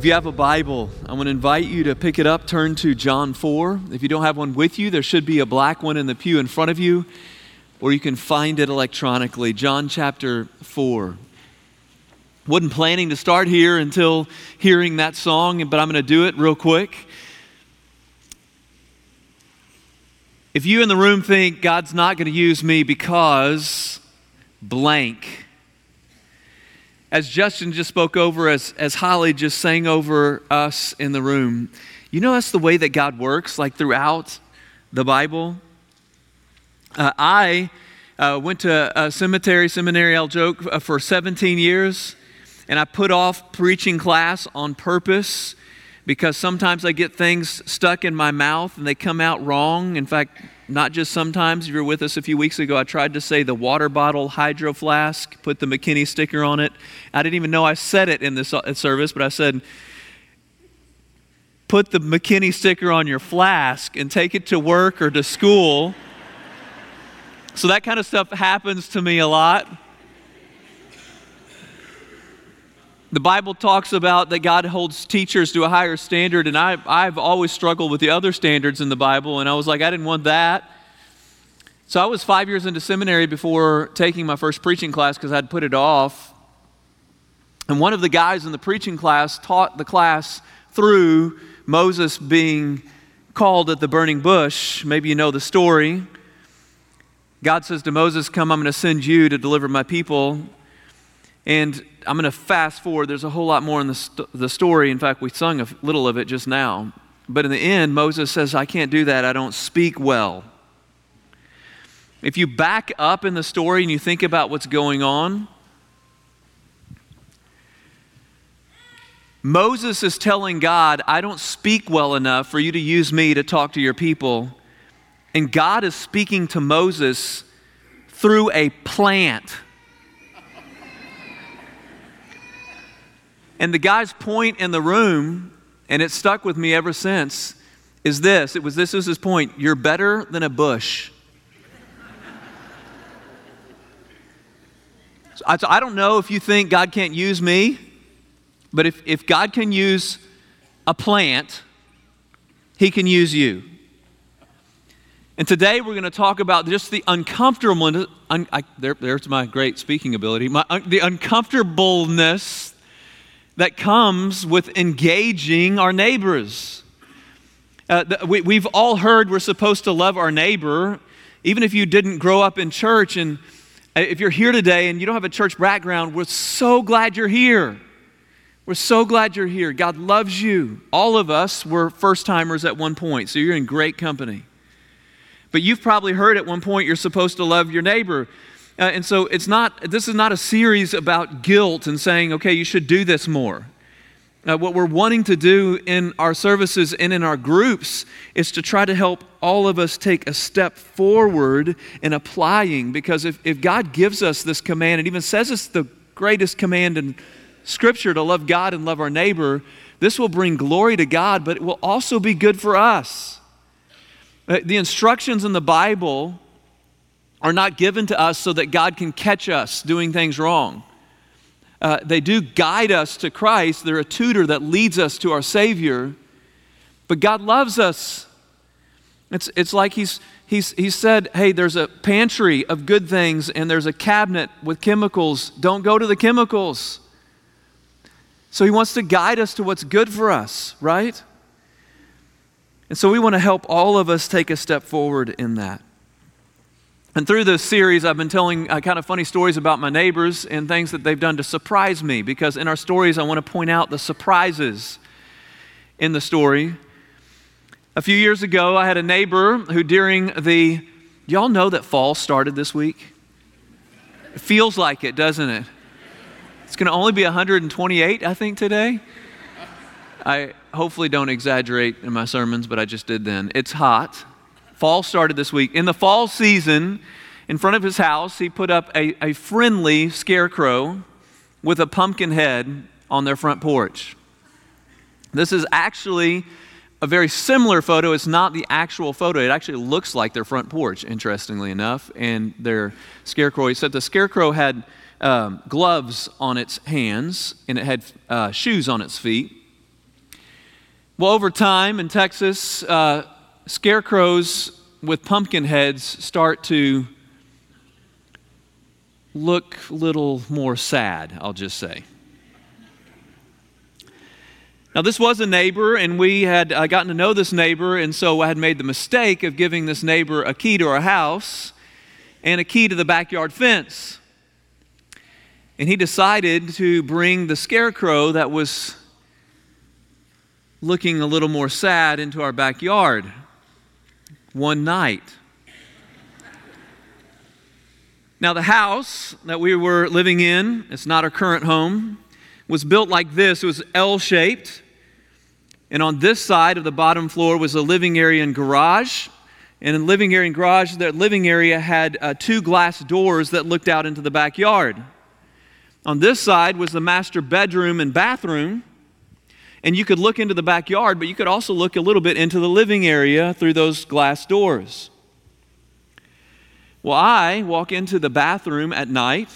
If you have a Bible, I want to invite you to pick it up, turn to John 4. If you don't have one with you, there should be a black one in the pew in front of you, or you can find it electronically. John chapter 4. Wasn't planning to start here until hearing that song, but I'm going to do it real quick. If you in the room think God's not going to use me because blank, as Justin just spoke over, as, as Holly just sang over us in the room, you know that's the way that God works, like throughout the Bible. Uh, I uh, went to a cemetery, seminary, I'll joke, uh, for 17 years, and I put off preaching class on purpose because sometimes I get things stuck in my mouth and they come out wrong. In fact, not just sometimes. If you were with us a few weeks ago, I tried to say the water bottle hydro flask, put the McKinney sticker on it. I didn't even know I said it in this uh, service, but I said, put the McKinney sticker on your flask and take it to work or to school. so that kind of stuff happens to me a lot. The Bible talks about that God holds teachers to a higher standard, and I, I've always struggled with the other standards in the Bible, and I was like, I didn't want that. So I was five years into seminary before taking my first preaching class because I'd put it off. And one of the guys in the preaching class taught the class through Moses being called at the burning bush. Maybe you know the story. God says to Moses, Come, I'm going to send you to deliver my people. And I'm going to fast forward. There's a whole lot more in the, st- the story. In fact, we sung a little of it just now. But in the end, Moses says, I can't do that. I don't speak well. If you back up in the story and you think about what's going on, Moses is telling God, I don't speak well enough for you to use me to talk to your people. And God is speaking to Moses through a plant. And the guy's point in the room, and it stuck with me ever since, is this. It was this was his point. You're better than a bush. so I, I don't know if you think God can't use me, but if, if God can use a plant, he can use you. And today we're going to talk about just the uncomfortableness. Un, I, there, there's my great speaking ability. My, un, the uncomfortableness that comes with engaging our neighbors. Uh, we, we've all heard we're supposed to love our neighbor, even if you didn't grow up in church. And uh, if you're here today and you don't have a church background, we're so glad you're here. We're so glad you're here. God loves you. All of us were first timers at one point, so you're in great company. But you've probably heard at one point you're supposed to love your neighbor. Uh, and so it's not, this is not a series about guilt and saying, okay, you should do this more. Uh, what we're wanting to do in our services and in our groups is to try to help all of us take a step forward in applying. Because if, if God gives us this command, and even says it's the greatest command in Scripture to love God and love our neighbor, this will bring glory to God, but it will also be good for us. Uh, the instructions in the Bible are not given to us so that God can catch us doing things wrong. Uh, they do guide us to Christ, they're a tutor that leads us to our Savior. But God loves us. It's, it's like he's, he's, he said, hey, there's a pantry of good things and there's a cabinet with chemicals. Don't go to the chemicals. So he wants to guide us to what's good for us, right? And so we want to help all of us take a step forward in that. And through this series, I've been telling uh, kind of funny stories about my neighbors and things that they've done to surprise me because in our stories, I want to point out the surprises in the story. A few years ago, I had a neighbor who, during the, y'all know that fall started this week? It feels like it, doesn't it? It's going to only be 128, I think, today. I hopefully don't exaggerate in my sermons, but I just did then. It's hot. Fall started this week. In the fall season, in front of his house, he put up a, a friendly scarecrow with a pumpkin head on their front porch. This is actually a very similar photo. It's not the actual photo. It actually looks like their front porch, interestingly enough, and their scarecrow. He said the scarecrow had um, gloves on its hands and it had uh, shoes on its feet. Well, over time in Texas, uh, scarecrows with pumpkin heads start to look a little more sad, I'll just say. Now, this was a neighbor, and we had uh, gotten to know this neighbor, and so I had made the mistake of giving this neighbor a key to our house and a key to the backyard fence. And he decided to bring the scarecrow that was looking a little more sad into our backyard one night. Now, the house that we were living in, it's not our current home, was built like this. It was L shaped. And on this side of the bottom floor was a living area and garage. And in the living area and garage, that living area had uh, two glass doors that looked out into the backyard. On this side was the master bedroom and bathroom. And you could look into the backyard, but you could also look a little bit into the living area through those glass doors. Well, I walk into the bathroom at night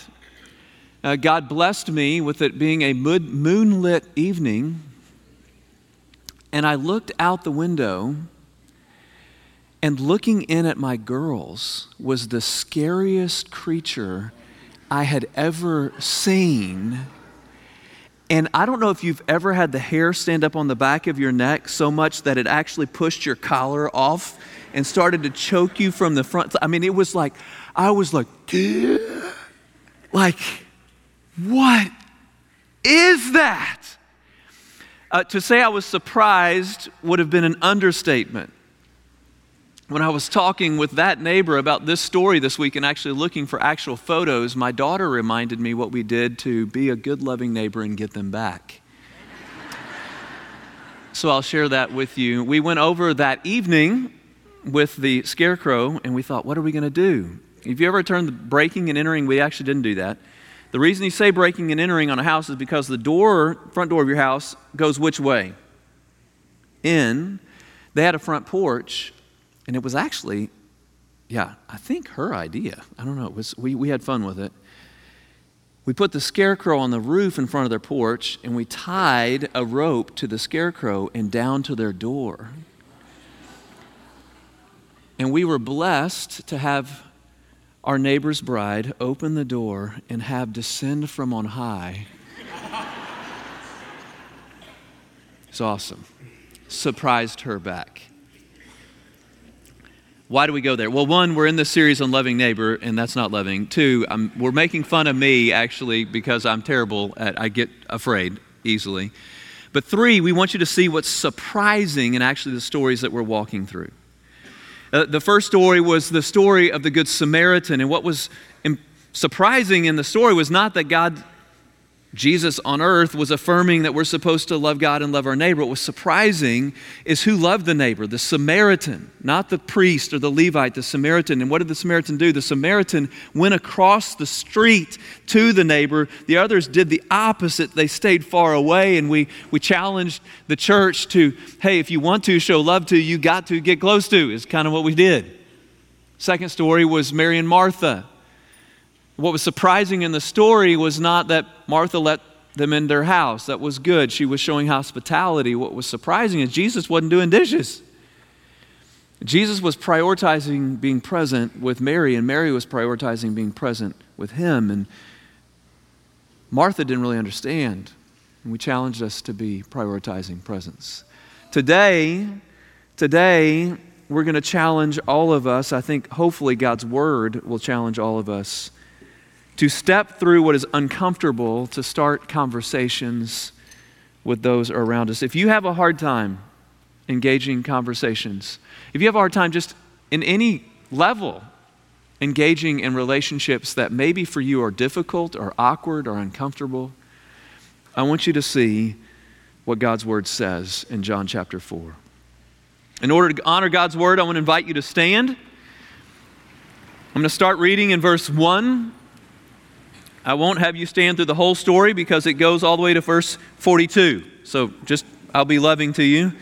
uh, God blessed me with it being a moonlit evening, and I looked out the window, and looking in at my girls was the scariest creature I had ever seen. And I don't know if you've ever had the hair stand up on the back of your neck so much that it actually pushed your collar off and started to choke you from the front. I mean, it was like, I was like, like, what is that? Uh, to say I was surprised would have been an understatement. When I was talking with that neighbor about this story this week and actually looking for actual photos, my daughter reminded me what we did to be a good, loving neighbor and get them back. so I'll share that with you. We went over that evening with the scarecrow and we thought, what are we going to do? If you ever turned the breaking and entering? We actually didn't do that. The reason you say breaking and entering on a house is because the door, front door of your house, goes which way? In. They had a front porch, and it was actually, yeah, I think her idea. I don't know. It was, we, we had fun with it. We put the scarecrow on the roof in front of their porch, and we tied a rope to the scarecrow and down to their door. And we were blessed to have our neighbor's bride open the door and have descend from on high. It's awesome. Surprised her back. Why do we go there? Well, one, we're in this series on loving neighbor, and that's not loving. Two, I'm, we're making fun of me actually because I'm terrible at I get afraid easily. But three, we want you to see what's surprising in actually the stories that we're walking through. Uh, the first story was the story of the Good Samaritan. And what was surprising in the story was not that God Jesus on earth was affirming that we're supposed to love God and love our neighbor. What was surprising is who loved the neighbor, the Samaritan, not the priest or the Levite, the Samaritan. And what did the Samaritan do? The Samaritan went across the street to the neighbor. The others did the opposite. They stayed far away, and we, we challenged the church to hey, if you want to show love to, you got to get close to, is kind of what we did. Second story was Mary and Martha. What was surprising in the story was not that Martha let them in their house. That was good. She was showing hospitality. What was surprising is Jesus wasn't doing dishes. Jesus was prioritizing being present with Mary, and Mary was prioritizing being present with him. And Martha didn't really understand. And we challenged us to be prioritizing presence. Today, today, we're going to challenge all of us. I think hopefully God's word will challenge all of us to step through what is uncomfortable to start conversations with those around us. If you have a hard time engaging conversations, if you have a hard time just in any level engaging in relationships that maybe for you are difficult or awkward or uncomfortable, I want you to see what God's word says in John chapter 4. In order to honor God's word, I want to invite you to stand. I'm going to start reading in verse 1 I won't have you stand through the whole story because it goes all the way to verse 42. So just, I'll be loving to you.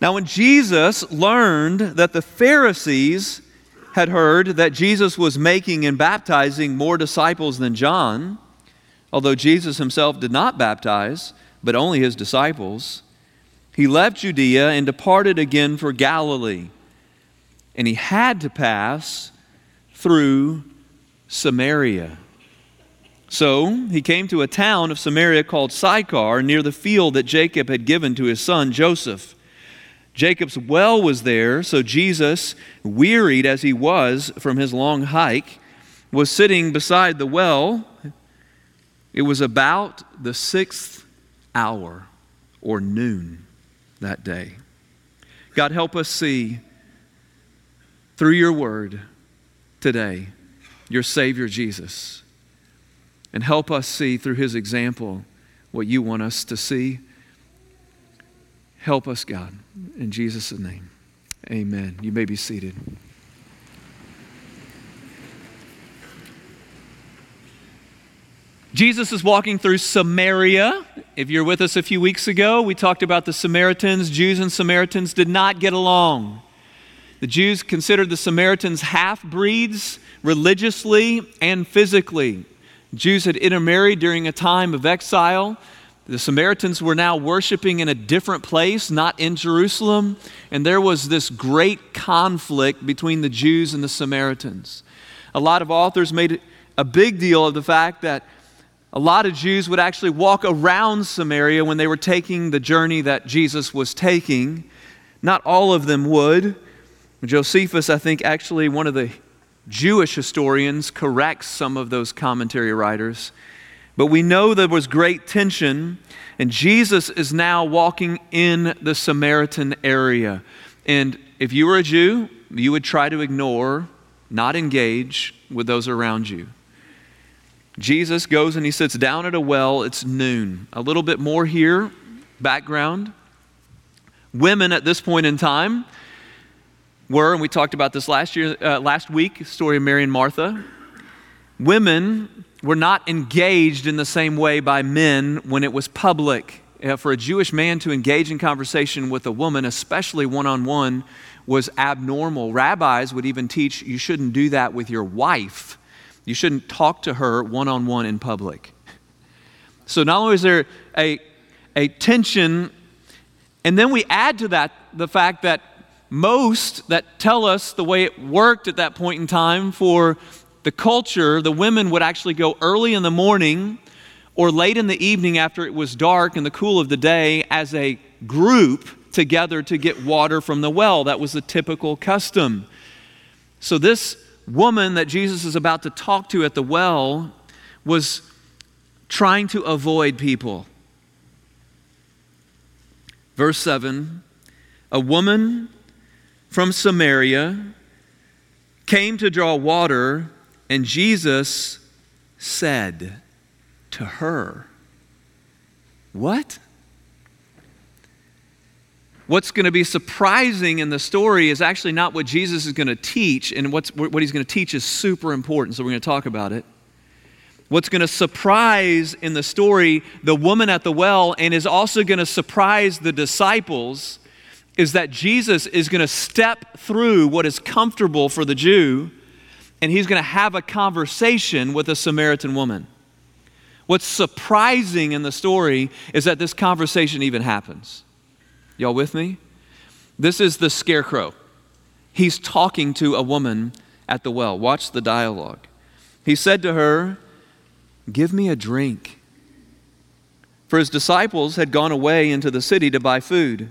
Now, when Jesus learned that the Pharisees had heard that Jesus was making and baptizing more disciples than John, although Jesus himself did not baptize, but only his disciples. He left Judea and departed again for Galilee. And he had to pass through Samaria. So he came to a town of Samaria called Sychar, near the field that Jacob had given to his son Joseph. Jacob's well was there, so Jesus, wearied as he was from his long hike, was sitting beside the well. It was about the sixth hour or noon that day. God, help us see through your word today your Savior Jesus. And help us see through his example what you want us to see. Help us, God. In Jesus' name, amen. You may be seated. Jesus is walking through Samaria. If you're with us a few weeks ago, we talked about the Samaritans. Jews and Samaritans did not get along. The Jews considered the Samaritans half breeds religiously and physically. Jews had intermarried during a time of exile. The Samaritans were now worshiping in a different place, not in Jerusalem, and there was this great conflict between the Jews and the Samaritans. A lot of authors made a big deal of the fact that a lot of Jews would actually walk around Samaria when they were taking the journey that Jesus was taking. Not all of them would. Josephus, I think, actually, one of the Jewish historians, corrects some of those commentary writers. But we know there was great tension, and Jesus is now walking in the Samaritan area. And if you were a Jew, you would try to ignore, not engage with those around you. Jesus goes and he sits down at a well. It's noon. A little bit more here, background. Women at this point in time were, and we talked about this last year, uh, last week, story of Mary and Martha. Women were not engaged in the same way by men when it was public. Uh, for a Jewish man to engage in conversation with a woman, especially one on one, was abnormal. Rabbis would even teach you shouldn't do that with your wife you shouldn't talk to her one on one in public. So, not only is there a, a tension, and then we add to that the fact that most that tell us the way it worked at that point in time for the culture, the women would actually go early in the morning or late in the evening after it was dark in the cool of the day as a group together to get water from the well. That was the typical custom. So, this woman that Jesus is about to talk to at the well was trying to avoid people. Verse 7 A woman from Samaria came to draw water, and Jesus said to her, What? what's going to be surprising in the story is actually not what Jesus is going to teach, and what's, what he's going to teach is super important, so we're going to talk about it. What's going to surprise in the story the woman at the well, and is also going to surprise the disciples, is that Jesus is going to step through what is comfortable for the Jew, and he's going to have a conversation with a Samaritan woman. What's surprising in the story is that this conversation even happens. Y'all with me? This is the scarecrow. He's talking to a woman at the well. Watch the dialogue. He said to her, Give me a drink. For his disciples had gone away into the city to buy food.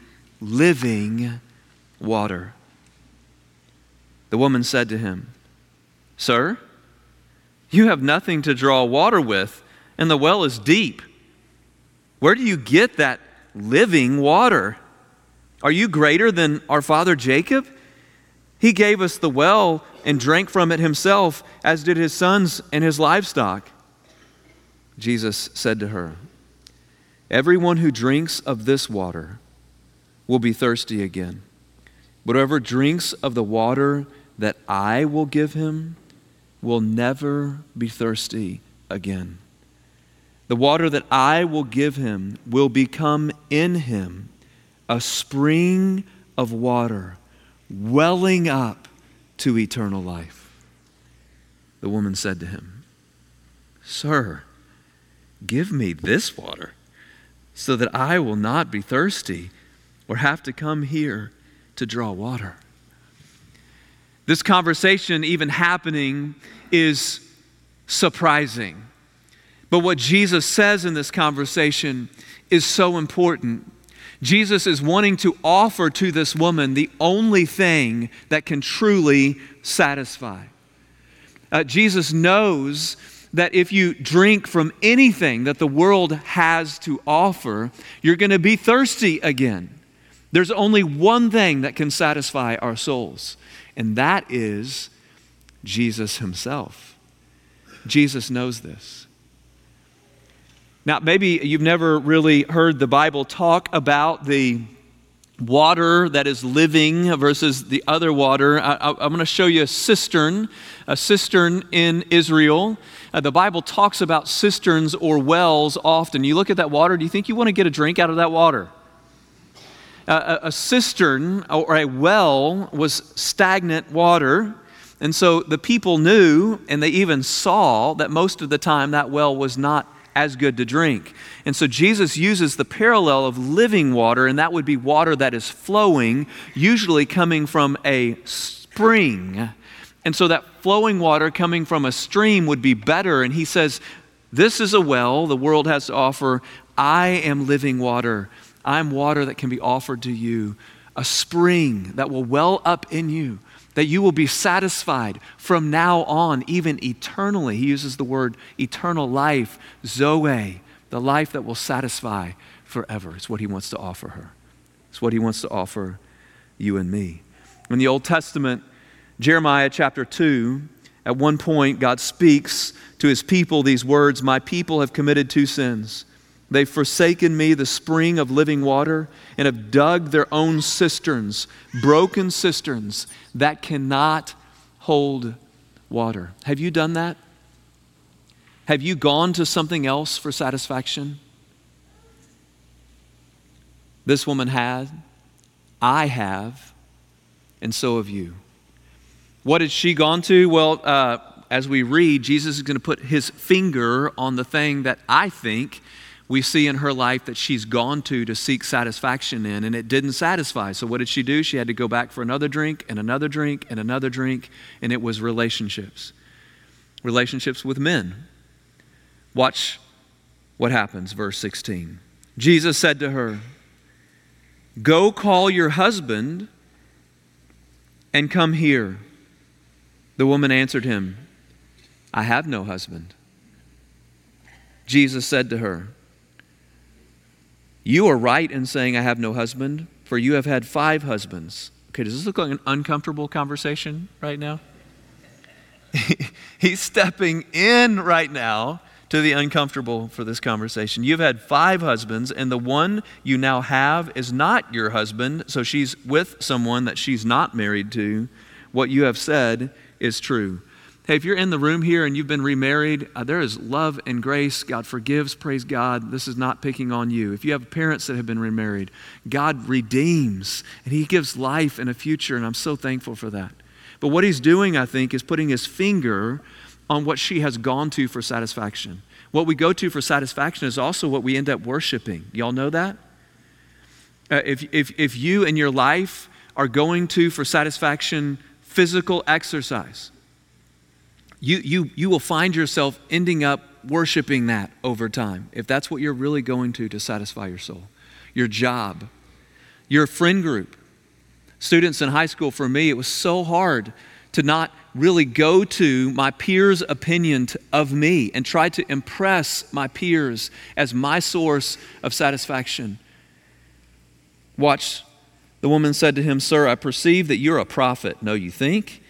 living water. The woman said to him, Sir, you have nothing to draw water with, and the well is deep. Where do you get that? living water. Are you greater than our father Jacob? He gave us the well and drank from it himself, as did his sons and his livestock. Jesus said to her, Everyone who drinks of this water will be thirsty again. But whoever drinks of the water that I will give him will never be thirsty again. The water that I will give him will become in him a spring of water welling up to eternal life. The woman said to him, Sir, give me this water so that I will not be thirsty or have to come here to draw water. This conversation, even happening, is surprising. But what Jesus says in this conversation is so important. Jesus is wanting to offer to this woman the only thing that can truly satisfy. Uh, Jesus knows that if you drink from anything that the world has to offer, you're going to be thirsty again. There's only one thing that can satisfy our souls, and that is Jesus Himself. Jesus knows this. Now, maybe you've never really heard the Bible talk about the water that is living versus the other water. I, am going to show you a cistern, a cistern in Israel. Uh, the Bible talks about cisterns or wells often. You look at that water, do you think you want to get a drink out of that water? A, a cistern or a well was stagnant water. And so the people knew and they even saw that most of the time that well was not as good to drink. And so Jesus uses the parallel of living water, and that would be water that is flowing, usually coming from a spring. And so that flowing water coming from a stream would be better. And he says, This is a well the world has to offer. I am living water. I'm water that can be offered to you, a spring that will well up in you, that you will be satisfied from now on, even eternally. He uses the word eternal life, Zoe, the life that will satisfy forever. It's what he wants to offer her. It's what he wants to offer you and me. In the Old Testament, Jeremiah chapter 2, at one point, God speaks to his people these words My people have committed two sins. They've forsaken me, the spring of living water, and have dug their own cisterns, broken cisterns that cannot hold water. Have you done that? Have you gone to something else for satisfaction? This woman had. I have. And so have you. What has she gone to? Well, uh, as we read, Jesus is going to put his finger on the thing that I think we see in her life that she's gone to to seek satisfaction in, and it didn't satisfy. So, what did she do? She had to go back for another drink, and another drink, and another drink, and it was relationships. Relationships with men. Watch what happens, verse 16. Jesus said to her, Go call your husband and come here. The woman answered him, I have no husband. Jesus said to her, you are right in saying, I have no husband, for you have had five husbands. Okay, does this look like an uncomfortable conversation right now? He's stepping in right now to the uncomfortable for this conversation. You've had five husbands, and the one you now have is not your husband, so she's with someone that she's not married to. What you have said is true. Hey, if you're in the room here and you've been remarried, uh, there is love and grace. God forgives, praise God. This is not picking on you. If you have parents that have been remarried, God redeems and He gives life and a future, and I'm so thankful for that. But what He's doing, I think, is putting His finger on what she has gone to for satisfaction. What we go to for satisfaction is also what we end up worshiping. Y'all know that? Uh, if, if, if you in your life are going to for satisfaction physical exercise, you, you, you will find yourself ending up worshiping that over time if that's what you're really going to to satisfy your soul. Your job, your friend group. Students in high school, for me, it was so hard to not really go to my peers' opinion of me and try to impress my peers as my source of satisfaction. Watch, the woman said to him, Sir, I perceive that you're a prophet. No, you think?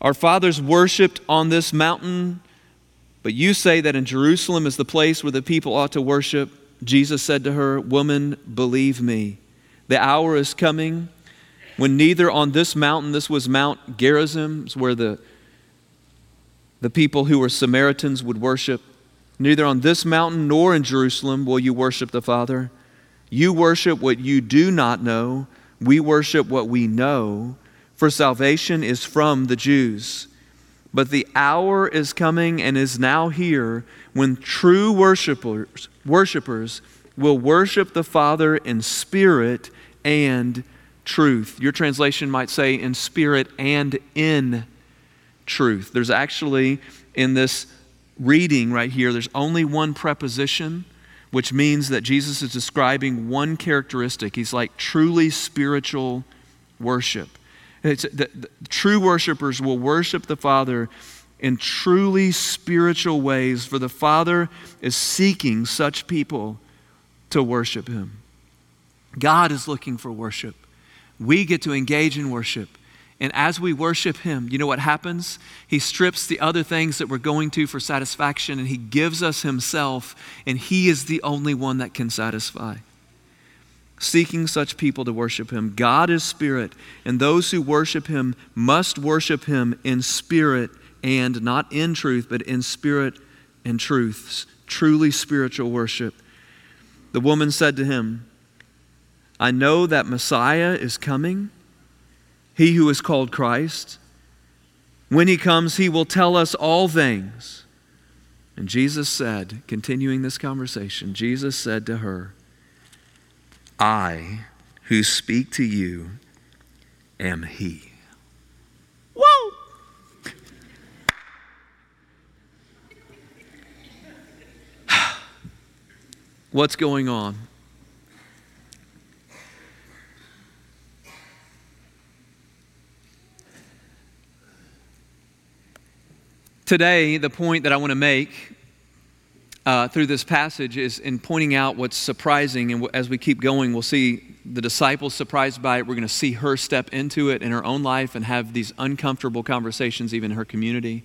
Our fathers worshiped on this mountain, but you say that in Jerusalem is the place where the people ought to worship. Jesus said to her, Woman, believe me, the hour is coming when neither on this mountain, this was Mount Gerizim, where the, the people who were Samaritans would worship, neither on this mountain nor in Jerusalem will you worship the Father. You worship what you do not know, we worship what we know, for salvation is from the Jews. But the hour is coming and is now here when true worshipers, worshipers will worship the Father in spirit and truth. Your translation might say in spirit and in truth. There's actually, in this reading right here, there's only one preposition, which means that Jesus is describing one characteristic. He's like truly spiritual worship. The, the, true worshipers will worship the Father in truly spiritual ways, for the Father is seeking such people to worship Him. God is looking for worship. We get to engage in worship. And as we worship Him, you know what happens? He strips the other things that we're going to for satisfaction and He gives us Himself, and He is the only one that can satisfy. Seeking such people to worship Him. God is spirit, and those who worship Him must worship Him in spirit and not in truth, but in spirit and truth. Truly spiritual worship. The woman said to him, I know that Messiah is coming, he who is called Christ. When he comes, he will tell us all things. And Jesus said, continuing this conversation, Jesus said to her, I who speak to you am he. Whoa! What's going on? Today, the point that I want to make uh, through this passage is in pointing out what's surprising. And as we keep going, we'll see the disciples surprised by it. We're going to see her step into it in her own life and have these uncomfortable conversations, even in her community.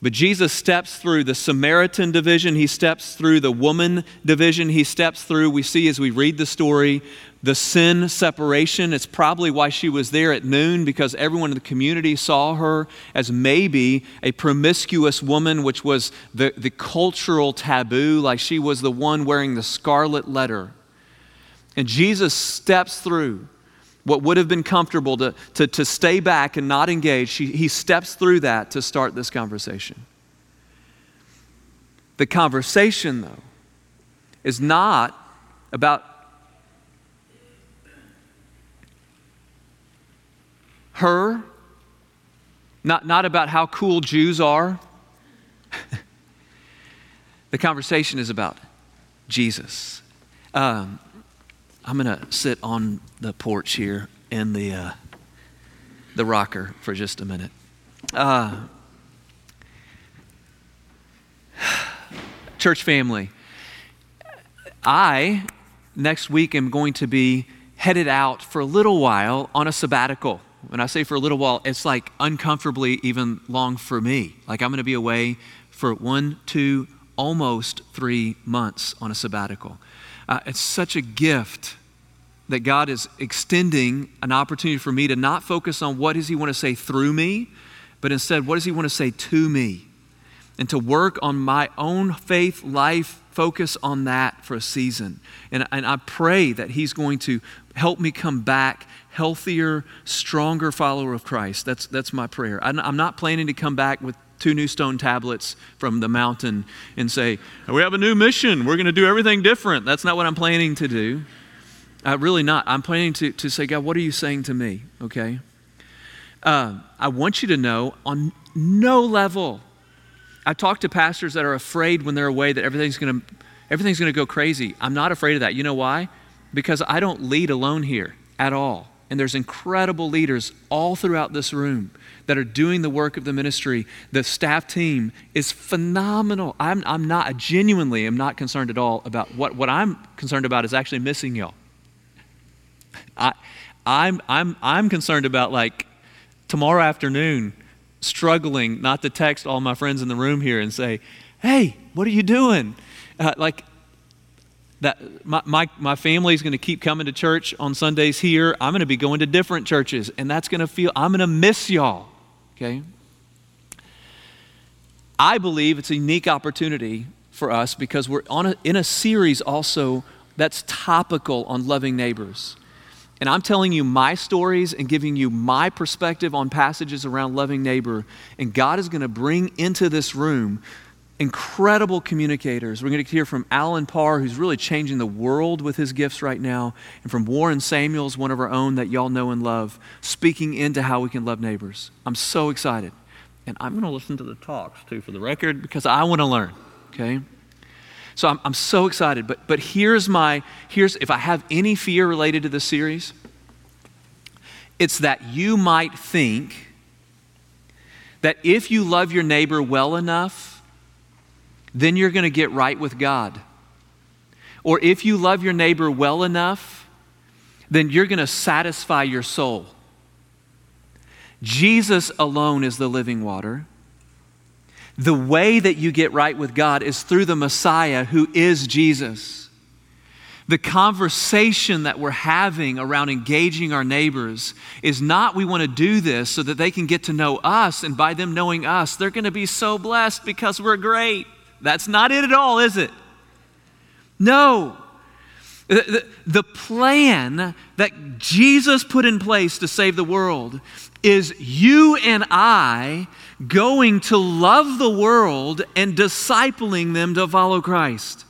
But Jesus steps through the Samaritan division. He steps through the woman division. He steps through, we see as we read the story, the sin separation. It's probably why she was there at noon because everyone in the community saw her as maybe a promiscuous woman, which was the, the cultural taboo, like she was the one wearing the scarlet letter. And Jesus steps through what would have been comfortable to, to, to stay back and not engage, he, he steps through that to start this conversation. The conversation, though, is not about her, not, not about how cool Jews are. the conversation is about Jesus. Um, I'm going to sit on the porch here in the, uh, the rocker for just a minute. Uh, church family, I next week am going to be headed out for a little while on a sabbatical. When I say for a little while, it's like uncomfortably even long for me. Like I'm going to be away for one, two, almost three months on a sabbatical. Uh, it's such a gift that God is extending an opportunity for me to not focus on what does He want to say through me, but instead, what does He want to say to me? And to work on my own faith life, focus on that for a season. And, and I pray that He's going to help me come back healthier, stronger follower of Christ. That's, that's my prayer. I'm not planning to come back with two new stone tablets from the mountain and say, We have a new mission. We're going to do everything different. That's not what I'm planning to do. Uh, really not. I'm planning to, to say, God, what are you saying to me? Okay? Uh, I want you to know on no level. I talk to pastors that are afraid when they're away that everything's going to everything's going to go crazy. I'm not afraid of that. You know why? Because I don't lead alone here at all. And there's incredible leaders all throughout this room that are doing the work of the ministry. The staff team is phenomenal. I'm, I'm not, I genuinely am not concerned at all about what, what I'm concerned about is actually missing y'all. I, I'm, I'm, I'm concerned about like tomorrow afternoon struggling not to text all my friends in the room here and say, hey, what are you doing? Uh, like, that my, my, my family is going to keep coming to church on Sundays here. I'm going to be going to different churches, and that's going to feel, I'm going to miss y'all, okay? I believe it's a unique opportunity for us because we're on a, in a series also that's topical on loving neighbors. And I'm telling you my stories and giving you my perspective on passages around loving neighbor. And God is going to bring into this room incredible communicators. We're going to hear from Alan Parr, who's really changing the world with his gifts right now, and from Warren Samuels, one of our own that y'all know and love, speaking into how we can love neighbors. I'm so excited. And I'm going to listen to the talks too, for the record, because I want to learn, okay? So I'm, I'm so excited. But, but here's my, here's, if I have any fear related to this series, it's that you might think that if you love your neighbor well enough, then you're going to get right with God. Or if you love your neighbor well enough, then you're going to satisfy your soul. Jesus alone is the living water. The way that you get right with God is through the Messiah who is Jesus. The conversation that we're having around engaging our neighbors is not we want to do this so that they can get to know us, and by them knowing us, they're going to be so blessed because we're great. That's not it at all, is it? No. The, the, plan that Jesus put in place to save the world is you and I going to love the world and discipling them to follow Christ.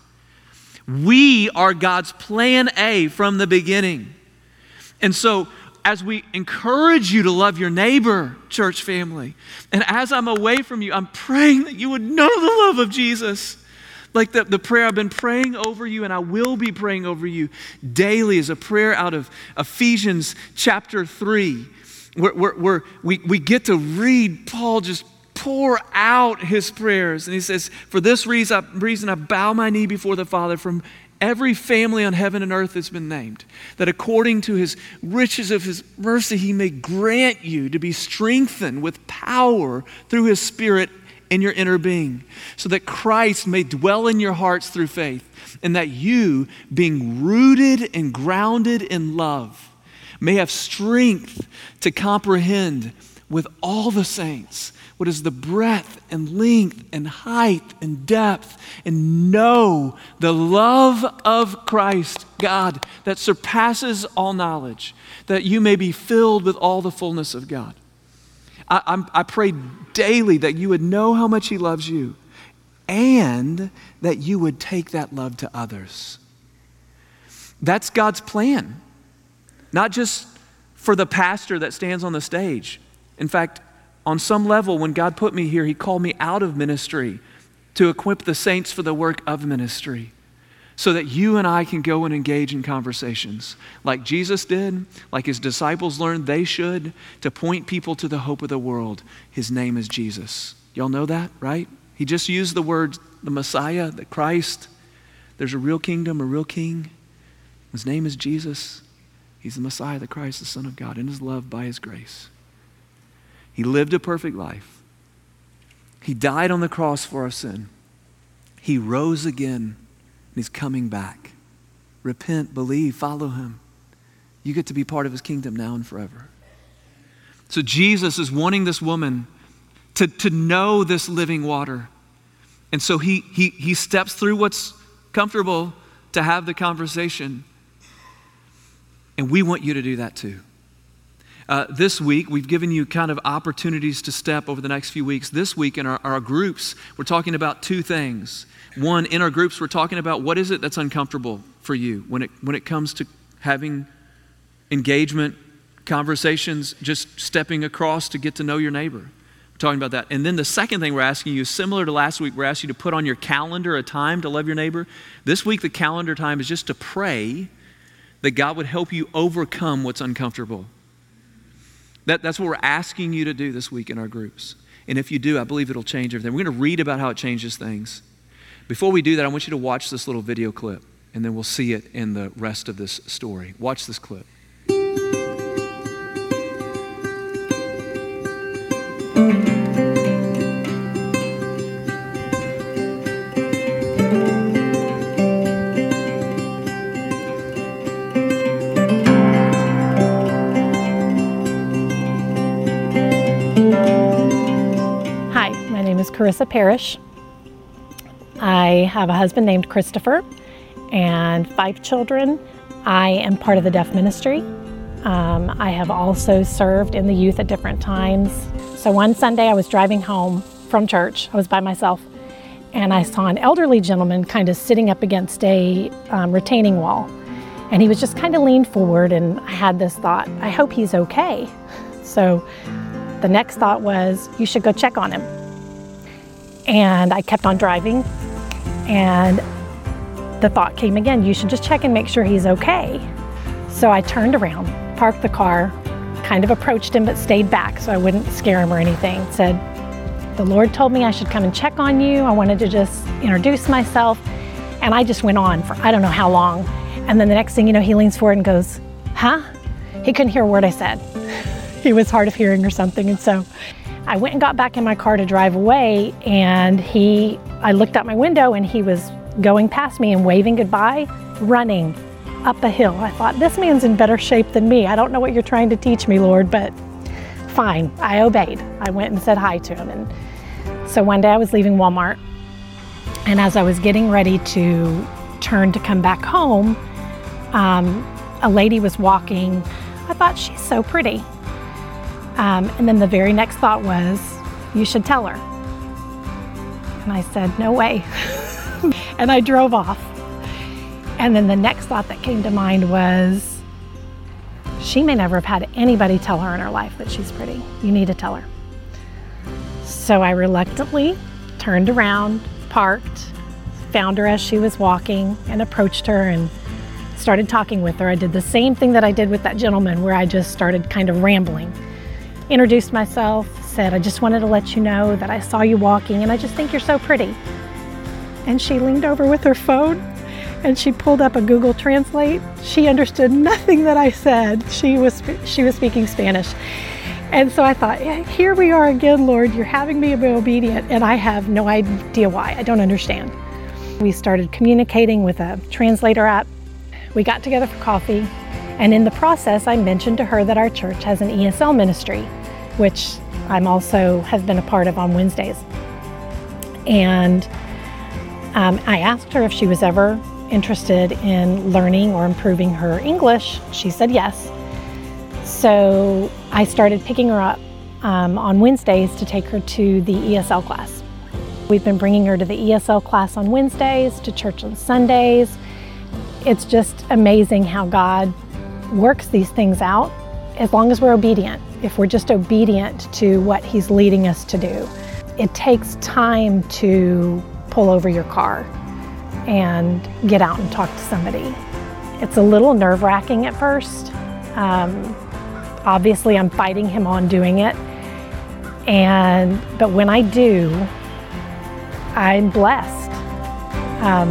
We are God's plan A from the beginning. And so, as we encourage you to love your neighbor, church family, and as I'm away from you, I'm praying that you would know the love of Jesus. Like the, the prayer I've been praying over you, and I will be praying over you daily, is a prayer out of Ephesians chapter 3 where, where, where we, we get to read Paul just pour out his prayers. And he says, For this reason reason I bow my knee before the Father from every family on heaven and earth that's been named, that according to his riches of his mercy, he may grant you to be strengthened with power through his Spirit in your inner being, so that Christ may dwell in your hearts through faith, and that you, being rooted and grounded in love, may have strength to comprehend with all the saints what is the breadth and length and height and depth, and know the love of Christ, God, that surpasses all knowledge, that you may be filled with all the fullness of God. I, I, pray daily that you would know how much He loves you and that you would take that love to others. That's God's plan. Not just for the pastor that stands on the stage. In fact, on some level, when God put me here, He called me out of ministry to equip the saints for the work of ministry so that you and I can go and engage in conversations like Jesus did, like His disciples learned they should, to point people to the hope of the world. His name is Jesus. Y'all know that, right? He just used the word the Messiah, the Christ. There's a real kingdom, a real king. His name is Jesus. He's the Messiah, the Christ, the Son of God, and is loved by His grace. He lived a perfect life. He died on the cross for our sin. He rose again, and He's coming back. Repent, believe, follow Him. You get to be part of His kingdom now and forever. So Jesus is wanting this woman to, to know this living water. And so he, he, he steps through what's comfortable to have the conversation. And we want you to do that too. Uh, this week, we've given you kind of opportunities to step over the next few weeks. This week, in our, our groups, we're talking about two things. One, in our groups, we're talking about what is it that's uncomfortable for you when it, when it comes to having engagement, conversations, just stepping across to get to know your neighbor. We're talking about that. And then the second thing we're asking you, similar to last week, we're asking you to put on your calendar a time to love your neighbor. This week, the calendar time is just to pray that God would help you overcome what's uncomfortable. That, that's what we're asking you to do this week in our groups. And if you do, I believe it'll change everything. We're going to read about how it changes things. Before we do that, I want you to watch this little video clip, and then we'll see it in the rest of this story. Watch this clip. Carissa Parrish. I have a husband named Christopher and five children. I am part of the deaf ministry. Um, I have also served in the youth at different times. So one Sunday I was driving home from church, I was by myself, and I saw an elderly gentleman kind of sitting up against a um, retaining wall. And he was just kind of leaned forward, and I had this thought I hope he's okay. So the next thought was, you should go check on him. And I kept on driving, and the thought came again, you should just check and make sure he's okay. So I turned around, parked the car, kind of approached him, but stayed back so I wouldn't scare him or anything. Said, The Lord told me I should come and check on you. I wanted to just introduce myself. And I just went on for I don't know how long. And then the next thing you know, he leans forward and goes, Huh? He couldn't hear a word I said. he was hard of hearing or something. And so I went and got back in my car to drive away. And he, I looked out my window and he was going past me and waving goodbye, running up a hill. I thought, this man's in better shape than me. I don't know what you're trying to teach me, Lord, but fine. I obeyed. I went and said hi to him. And so one day I was leaving Walmart, and as I was getting ready to turn to come back home, um, a lady was walking. I thought, she's so pretty. Um, and then the very next thought was, you should tell her. And I said, no way. and I drove off. And then the next thought that came to mind was she may never have had anybody tell her in her life that she's pretty. You need to tell her. So I reluctantly turned around, parked, found her as she was walking, and approached her and started talking with her. I did the same thing that I did with that gentleman, where I just started kind of rambling. Introduced myself, said, I just wanted to let you know that I saw you walking and I just think you're so pretty and she leaned over with her phone and she pulled up a Google Translate. She understood nothing that I said. She was she was speaking Spanish. And so I thought, here we are again, Lord. You're having me be obedient, and I have no idea why. I don't understand. We started communicating with a translator app. We got together for coffee, and in the process, I mentioned to her that our church has an ESL ministry, which I'm also have been a part of on Wednesdays. And um, I asked her if she was ever interested in learning or improving her English. She said yes. So I started picking her up um, on Wednesdays to take her to the ESL class. We've been bringing her to the ESL class on Wednesdays, to church on Sundays. It's just amazing how God works these things out as long as we're obedient. If we're just obedient to what He's leading us to do, it takes time to pull over your car and get out and talk to somebody. It's a little nerve wracking at first. Um, obviously, I'm fighting him on doing it. And, but when I do, I'm blessed. Um,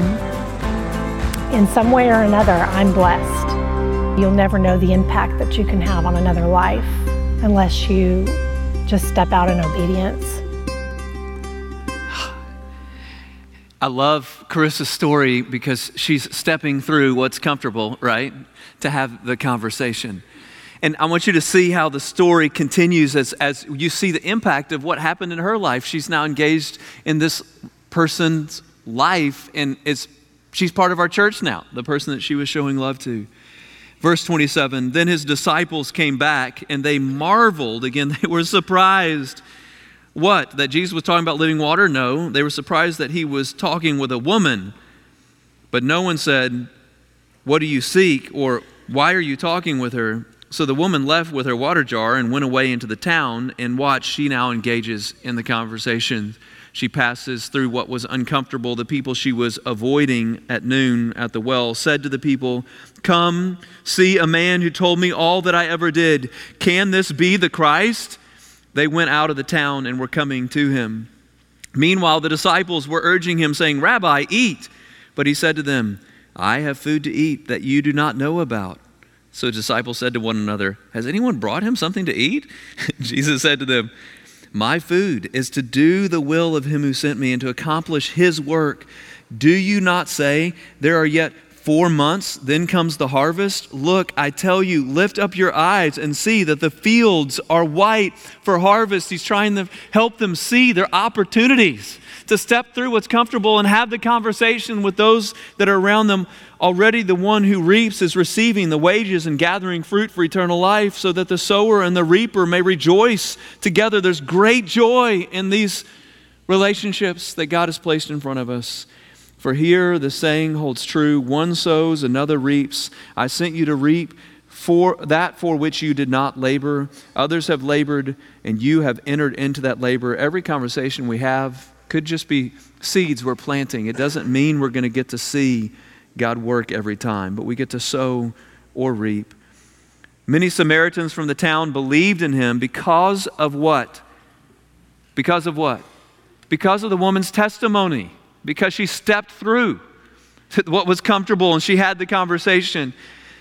in some way or another, I'm blessed. You'll never know the impact that you can have on another life unless you just step out in obedience. I love Carissa's story because she's stepping through what's comfortable, right? To have the conversation. And I want you to see how the story continues as, as you see the impact of what happened in her life. She's now engaged in this person's life, and it's, she's part of our church now, the person that she was showing love to. Verse 27 Then his disciples came back, and they marveled. Again, they were surprised what? That Jesus was talking about living water? No. They were surprised that he was talking with a woman. But no one said, What do you seek? or Why are you talking with her? So the woman left with her water jar and went away into the town, and watch, she now engages in the conversation. She passes through what was uncomfortable. The people she was avoiding at noon at the well said to the people, Come, see a man who told me all that I ever did. Can this be the Christ? they went out of the town and were coming to him. Meanwhile, the disciples were urging him, saying, Rabbi, eat. But he said to them, I have food to eat that you do not know about. So the disciples said to one another, Has anyone brought him something to eat? Jesus said to them, My food is to do the will of him who sent me and to accomplish his work. Do you not say, There are yet four months, then comes the harvest. Look, I tell you, lift up your eyes and see that the fields are white for harvest. He's trying to help them see their opportunities to step through what's comfortable and have the conversation with those that are around them. Already, the one who reaps is receiving the wages and gathering fruit for eternal life, so that the sower and the reaper may rejoice together. There's great joy in these relationships that God has placed in front of us. For here the saying holds true one sows, another reaps. I sent you to reap for that for which you did not labor. Others have labored, and you have entered into that labor. Every conversation we have could just be seeds we're planting. It doesn't mean we're going to get to see God work every time, but we get to sow or reap. Many Samaritans from the town believed in him because of what? Because of what? Because of the woman's testimony because she stepped through what was comfortable and she had the conversation.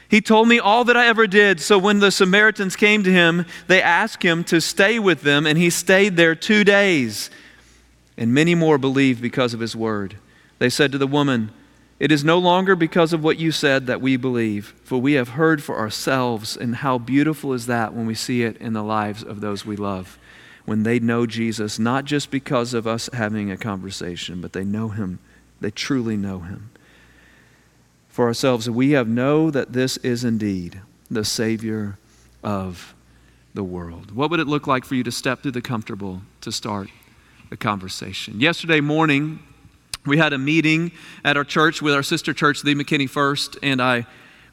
He told me all that I ever did. So when the Samaritans came to him, they asked him to stay with them, and he stayed there two days. And many more believed because of his word. They said to the woman, It is no longer because of what you said that we believe, for we have heard for ourselves, and how beautiful is that when we see it in the lives of those we love when they know Jesus, not just because of us having a conversation, but they know him. They truly know him. For ourselves, we have know that this is indeed the Savior of the world. What would it look like for you to step through the comfortable to start a conversation? Yesterday morning, we had a meeting at our church with our sister church, the McKinney First, and I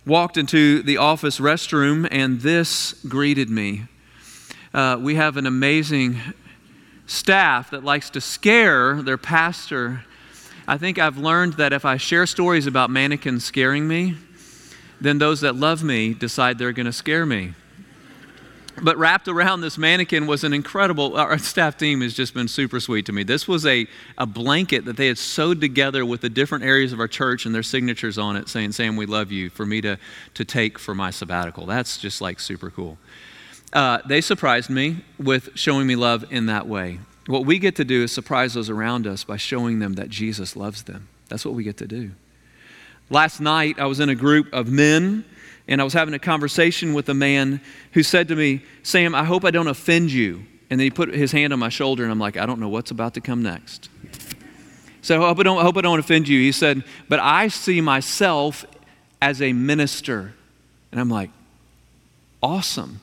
walked into the office restroom, and this greeted me uh, we have an amazing staff that likes to scare their pastor. I think I've learned that if I share stories about mannequins scaring me, then those that love me decide they're going to scare me. But wrapped around this mannequin was an incredible, our staff team has just been super sweet to me. This was a, a blanket that they had sewed together with the different areas of our church and their signatures on it saying, Sam, we love you, for me to, to take for my sabbatical. That's just like super cool uh, they surprised me with showing me love in that way. What we get to do is surprise those around us by showing them that Jesus loves them. That's what we get to do. Last night, I was in a group of men, and I was having a conversation with a man who said to me, Sam, I hope I don't offend you. And then he put his hand on my shoulder, and I'm like, I don't know what's about to come next. So I hope I don't, I hope I don't offend you. He said, But I see myself as a minister. And I'm like, Awesome.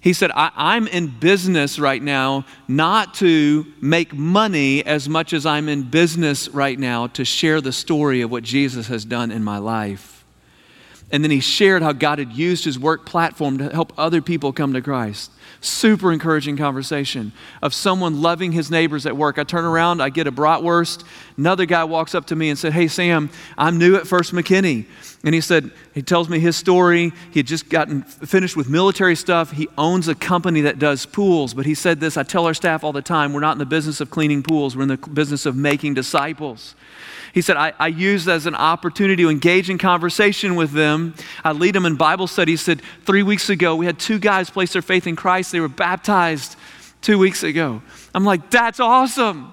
He said, I, am in business right now not to make money as much as I'm in business right now to share the story of what Jesus has done in my life. And then he shared how God had used his work platform to help other people come to Christ. Super encouraging conversation of someone loving his neighbors at work. I turn around, I get a bratwurst. Another guy walks up to me and said, Hey, Sam, I'm new at First McKinney. And he said, He tells me his story. He had just gotten finished with military stuff. He owns a company that does pools. But he said this I tell our staff all the time we're not in the business of cleaning pools, we're in the business of making disciples. He said, I, I use as an opportunity to engage in conversation with them. I lead them in Bible study. He said, three weeks ago, we had two guys place their faith in Christ. They were baptized two weeks ago. I'm like, that's awesome.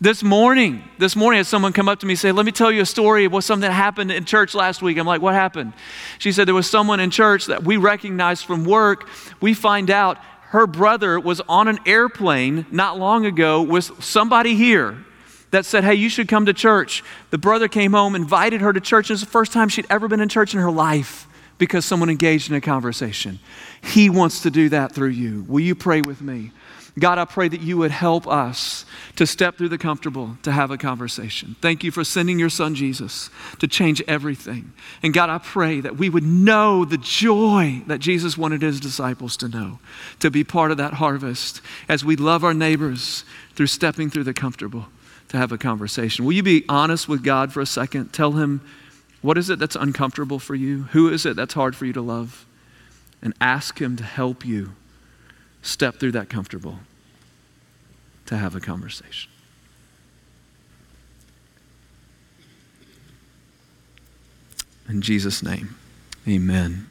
This morning, this morning, had someone come up to me and say, Let me tell you a story of what something that happened in church last week. I'm like, What happened? She said, There was someone in church that we recognized from work. We find out her brother was on an airplane not long ago with somebody here that said, Hey, you should come to church. The brother came home, invited her to church. It was the first time she'd ever been in church in her life because someone engaged in a conversation. He wants to do that through you. Will you pray with me? God, I pray that you would help us to step through the comfortable to have a conversation. Thank you for sending your son Jesus to change everything. And God, I pray that we would know the joy that Jesus wanted his disciples to know, to be part of that harvest as we love our neighbors through stepping through the comfortable to have a conversation. Will you be honest with God for a second? Tell Him, what is it that's uncomfortable for you? Who is it that's hard for you to love? And ask Him to help you step through that comfortable to have a conversation. In Jesus' name, amen.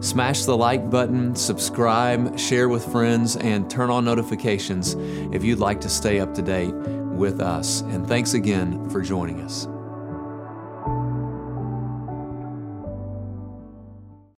Smash the like button, subscribe, share with friends, and turn on notifications if you'd like to stay up to date with us. And thanks again for joining us.